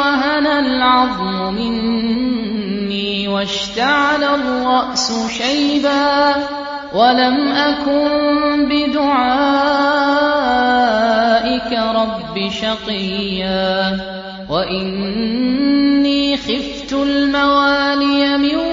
وهن العظم مني واشتعل الرأس شيبا ولم أكن بدعائك رب شقيا وإني خفت الموالي من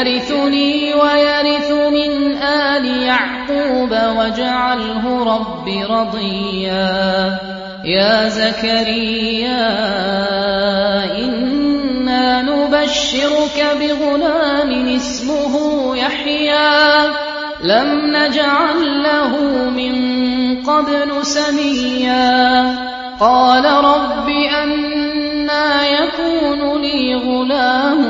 يرثني ويرث من آل يعقوب واجعله رب رضيا. يا زكريا إنا نبشرك بغلام اسمه يحيى. لم نجعل له من قبل سميا. قال رب أنا يكون لي غلام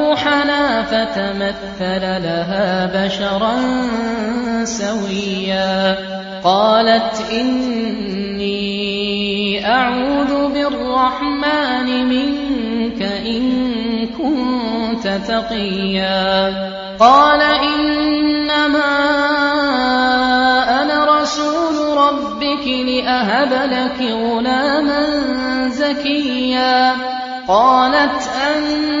فتمثل لها بشرا سويا. قالت إني أعوذ بالرحمن منك إن كنت تقيا. قال إنما أنا رسول ربك لأهب لك غلاما زكيا. قالت لي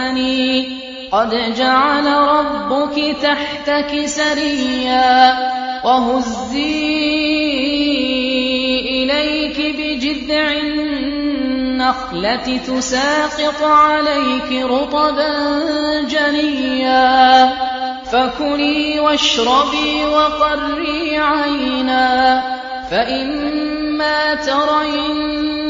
تحزني قد جعل ربك تحتك سريا وهزي إليك بجذع النخلة تساقط عليك رطبا جنيا. فكلي واشربي وقري عينا. فإما ترين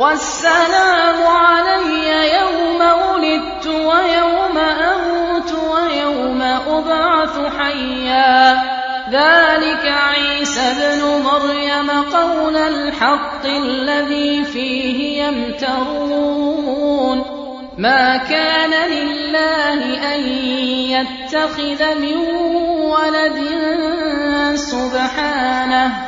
والسلام علي يوم ولدت ويوم أموت ويوم أبعث حيا. ذلك عيسى ابن مريم قول الحق الذي فيه يمترون. ما كان لله أن يتخذ من ولد سبحانه.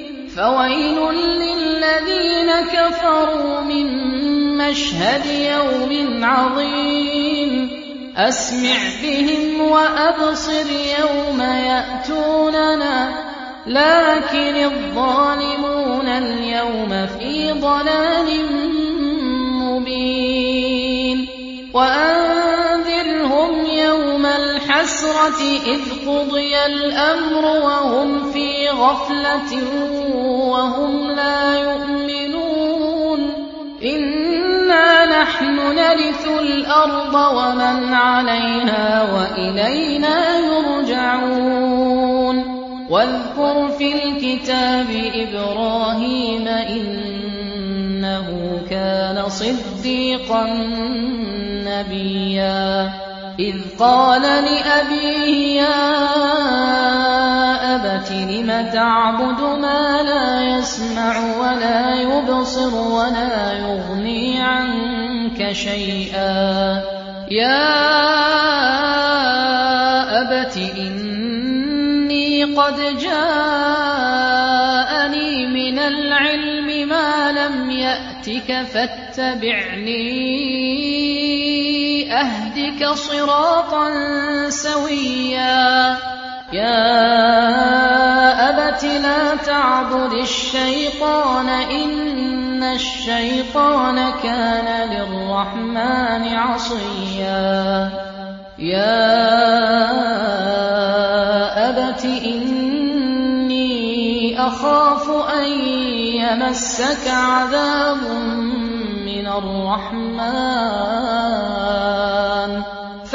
فويل للذين كفروا من مشهد يوم عظيم. أسمع بهم وأبصر يوم يأتوننا لكن الظالمون اليوم في ضلال مبين. وأنذرهم يوم الحسرة إذ قضي الأمر وهم في غفلة وهم لا يؤمنون. إنا نحن نرث الأرض ومن عليها وإلينا يرجعون. واذكر في الكتاب إبراهيم إنه كان صديقا نبيا. إذ قال لأبيه يا أبت لم تعبد ما لا يسمع ولا يبصر ولا يغني عنك شيئا. يا أبت إني قد جاءني من العلم ما لم يأتك فاتبعني أهدك صراطا سويا. يا أبت لا تعبد الشيطان إن الشيطان كان للرحمن عصيا. يا أبت إني أخاف أن يمسك عذاب من الرحمن.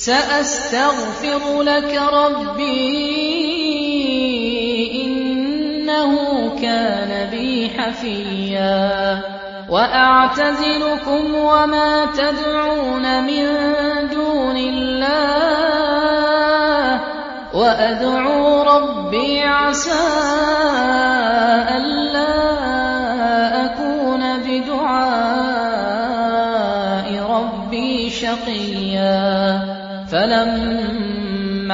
سأستغفر لك ربي إنه كان بي حفيا. وأعتزلكم وما تدعون من دون الله. وأدعو ربي عسى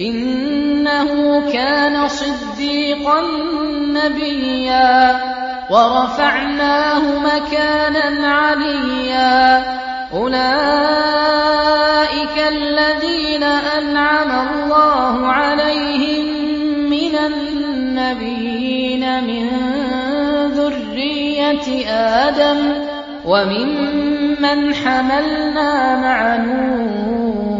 إنه كان صديقا نبيا ورفعناه مكانا عليا. أولئك الذين أنعم الله عليهم من النبيين من ذرية آدم وممن حملنا مع نوح.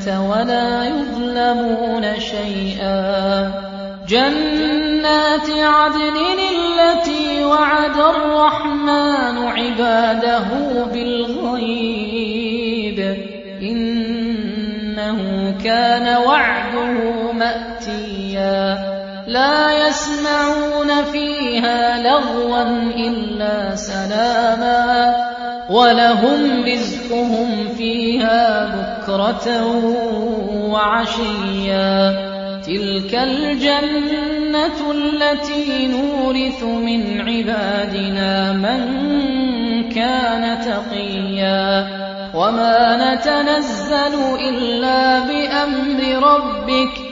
ولا يظلمون شيئا. جنات عدن التي وعد الرحمن عباده بالغيب. إنه كان وعده مأتيا. لا يسمعون فيها لغوا إلا سلاما. ولهم رزقهم فيها بكرة وعشيا. تلك الجنة التي نورث من عبادنا من كان تقيا. وما نتنزل إلا بأمر ربك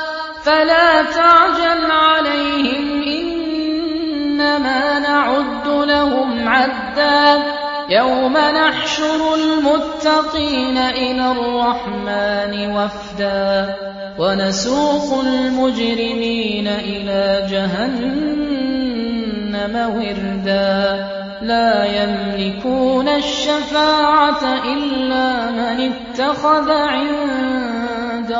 فلا تعجل عليهم إنما نعد لهم عدا. يوم نحشر المتقين إلى الرحمن وفدا. ونسوق المجرمين إلى جهنم وردا. لا يملكون الشفاعة إلا من اتخذ عند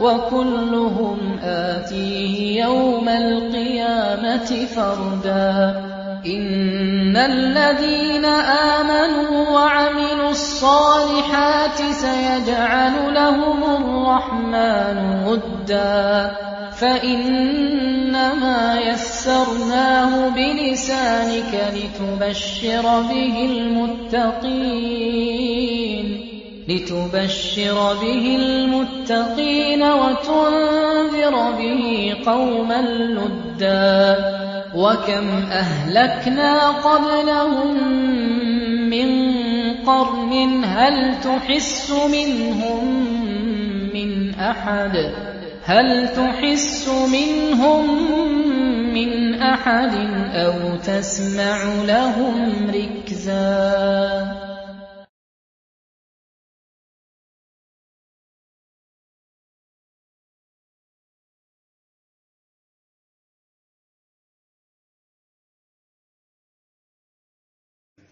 وكلهم آتيه يوم القيامة فردا. إن الذين آمنوا وعملوا الصالحات سيجعل لهم الرحمن ودا. فإنما يسرناه بلسانك لتبشر به المتقين. لتبشر به المتقين وتنذر به قوما لدا وكم أهلكنا قبلهم من قرن هل تحس منهم من أحد؟ هل تحس منهم من أحد أو تسمع لهم ركزا؟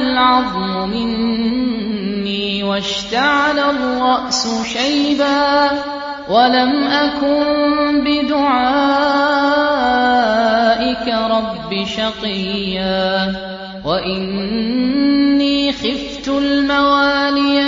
العظم مني واشتعل الرأس شيبا ولم أكن بدعائك رب شقيا وإني خفت الموالي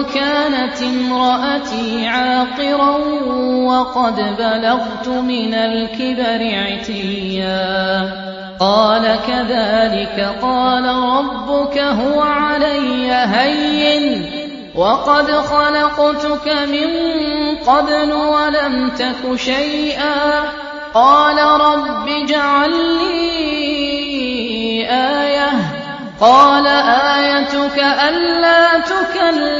وكانت امرأتي عاقرا وقد بلغت من الكبر عتيا. قال كذلك قال ربك هو علي هين. وقد خلقتك من قبل ولم تك شيئا. قال رب اجعل لي آية. قال آيتك ألا تكلم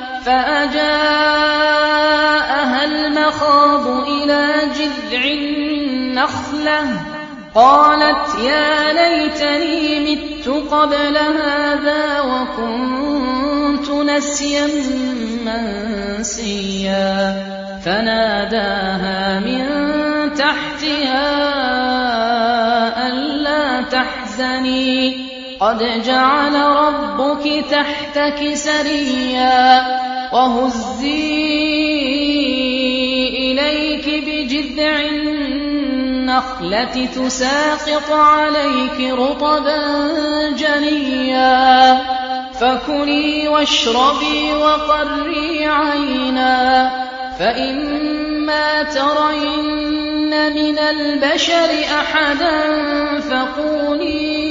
فَأَجَاءَهَا الْمَخَاضُ إِلَىٰ جِذْعِ النَّخْلَةِ. قَالَتْ يَا لَيْتَنِي مِتُّ قَبْلَ هَٰذَا وَكُنتُ نَسْيًا مَّنسِيًّا. فَنَادَاهَا مِن تَحْتِهَا أَلَّا تَحْزَنِي. قَدْ جَعَلَ رَبُّكِ تَحْتَكِ سَرِيًّا وَهُزِّي إِلَيْكِ بِجِذْعِ النَّخْلَةِ تُسَاقِطْ عَلَيْكِ رُطَبًا جَنِيًّا فَكُلِي وَاشْرَبِي وَقَرِّي عَيْنًا فَإِمَّا تَرَيِنَّ مِنَ الْبَشَرِ أَحَدًا فَقُولِي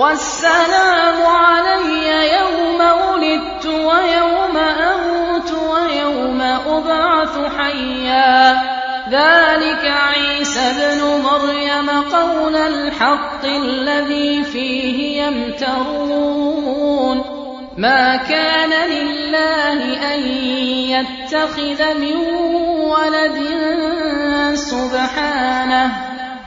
وَالسَّلَامُ عَلَيَّ يَوْمَ وُلِدتُّ وَيَوْمَ أَمُوتُ وَيَوْمَ أُبْعَثُ حَيًّا. ذَٰلِكَ عِيسَى ابْنُ مَرْيَمَ قَوْلَ الْحَقِّ الَّذِي فِيهِ يَمْتَرُونَ. مَا كَانَ لِلَّهِ أَن يَتَّخِذَ مِن وَلَدٍ سُبْحَانَهُ ۖ.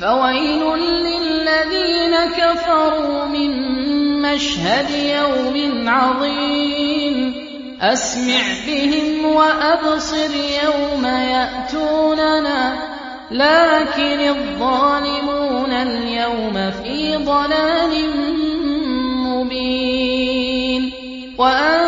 فَوَيْلٌ لِّلَّذِينَ كَفَرُوا مِن مَّشْهَدِ يَوْمٍ عَظِيمٍ. أَسْمِعْ بِهِمْ وَأَبْصِرْ يَوْمَ يَأْتُونَنَا ۖ لَٰكِنِ الظَّالِمُونَ الْيَوْمَ فِي ضَلَالٍ مُّبِينٍ. يَوْمَ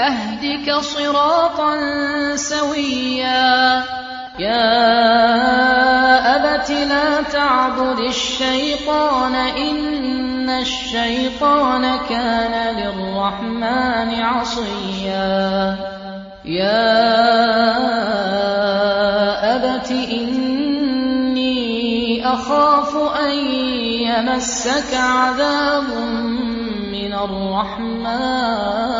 أَهْدِكَ صِرَاطًا سَوِيًّا. يَا أَبَتِ لَا تَعْبُدِ الشَّيْطَانَ ۖ إِنَّ الشَّيْطَانَ كَانَ لِلرَّحْمَٰنِ عَصِيًّا. يَا أَبَتِ إِنِّي أَخَافُ أَن يَمَسَّكَ عَذَابٌ مِّنَ الرَّحْمَٰنِ.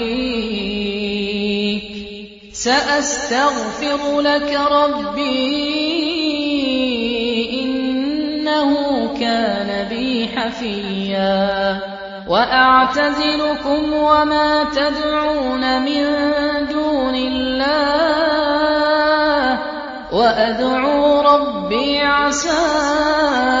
سَأَسْتَغْفِرُ لَكَ رَبِّي إِنَّهُ كَانَ بِي حَفِيًّا. وَأَعْتَزِلُكُمْ وَمَا تَدْعُونَ مِن دُونِ اللَّهِ. وَأَدْعُو رَبِّي عَسَىٰ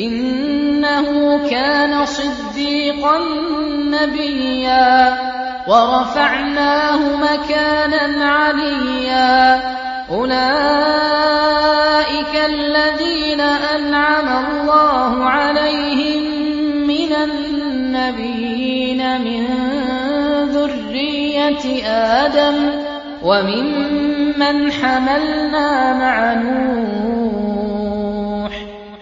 إِنَّهُ كَانَ صِدِّيقًا نَّبِيًّا وَرَفَعْنَاهُ مَكَانًا عَلِيًّا. أُولَٰئِكَ الَّذِينَ أَنْعَمَ اللَّهُ عَلَيْهِم مِّنَ النَّبِيِّينَ مِن ذُرِّيَّةِ آدَمَ وَمِمَّنْ حَمَلْنَا مَعَ نُوحٍ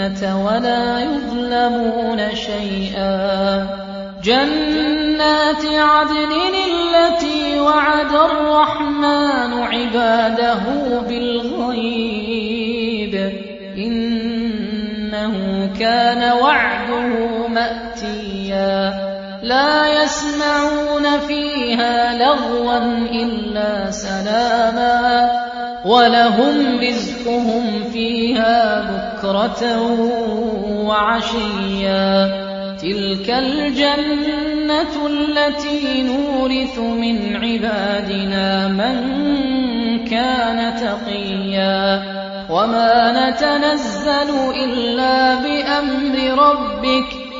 الْجَنَّةَ وَلَا يُظْلَمُونَ شَيْئًا. جَنَّاتِ عَدْنٍ الَّتِي وَعَدَ الرَّحْمَٰنُ عِبَادَهُ بِالْغَيْبِ ۚ. إِنَّهُ كَانَ وَعْدُهُ مَأْتِيًّا. لَّا يَسْمَعُونَ فِيهَا لَغْوًا إِلَّا سَلَامًا ۖ. وَلَهُمْ رِزْقُهُمْ فِيهَا بُكْرَةً وَعَشِيًّا. تِلْكَ الْجَنَّةُ الَّتِي نُورِثُ مِنْ عِبَادِنَا مَن كَانَ تَقِيًّا. وَمَا نَتَنَزَّلُ إِلَّا بِأَمْرِ رَبِّكَ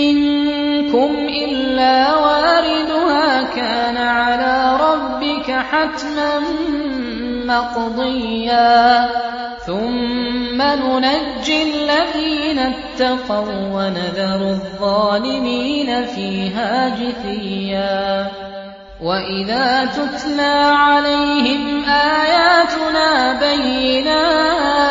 مِّنكُمْ إِلَّا وَارِدُهَا كَانَ عَلَىٰ رَبِّكَ حَتْمًا مَّقْضِيًّا. ثُمَّ نُنَجِّي الَّذِينَ اتَّقَوا وَّنَذَرُ الظَّالِمِينَ فِيهَا جِثِيًّا. وَإِذَا تُتْلَىٰ عَلَيْهِمْ آيَاتُنَا بَيِّنَاتٍ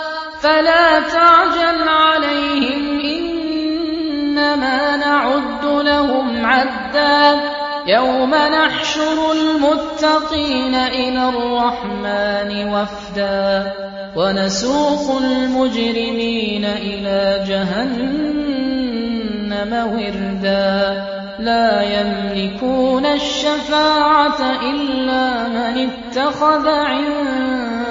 فَلَا تَعْجَلْ عَلَيْهِمْ ۖ إِنَّمَا نَعُدُّ لَهُمْ عَدًّا. يَوْمَ نَحْشُرُ الْمُتَّقِينَ إِلَى الرَّحْمَٰنِ وَفْدًا. وَنَسُوقُ الْمُجْرِمِينَ إِلَىٰ جَهَنَّمَ وِرْدًا. لَّا يَمْلِكُونَ الشَّفَاعَةَ إِلَّا مَنِ اتَّخَذَ عِندَ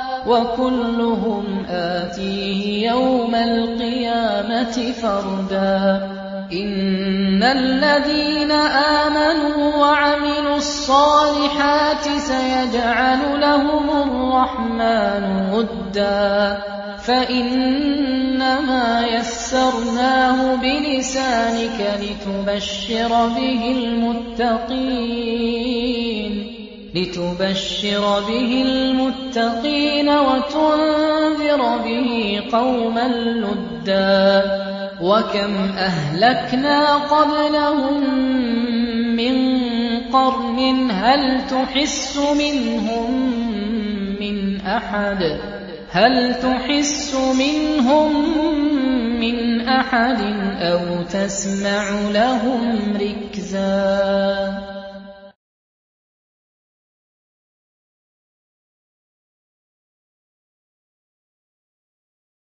وَكُلُّهُمْ آتِيهِ يَوْمَ الْقِيَامَةِ فَرْدًا. إِنَّ الَّذِينَ آمَنُوا وَعَمِلُوا الصَّالِحَاتِ سَيَجْعَلُ لَهُمُ الرَّحْمَٰنُ وُدًّا. فَإِنَّمَا يَسَّرْنَاهُ بِلِسَانِكَ لِتُبَشِّرَ بِهِ الْمُتَّقِينَ. لِتُبَشِّرَ بِهِ الْمُتَّقِينَ وَتُنذِرَ بِهِ قَوْمًا لُّدًّا وَكَمْ أَهْلَكْنَا قَبْلَهُم مِّن قَرْنٍ هَلْ تُحِسُّ مِنْهُم مِّنْ أَحَدٍ؟ هَلْ تُحِسُّ مِنْهُم مِّنْ أَحَدٍ أَوْ تَسْمَعُ لَهُمْ رِكْزًا؟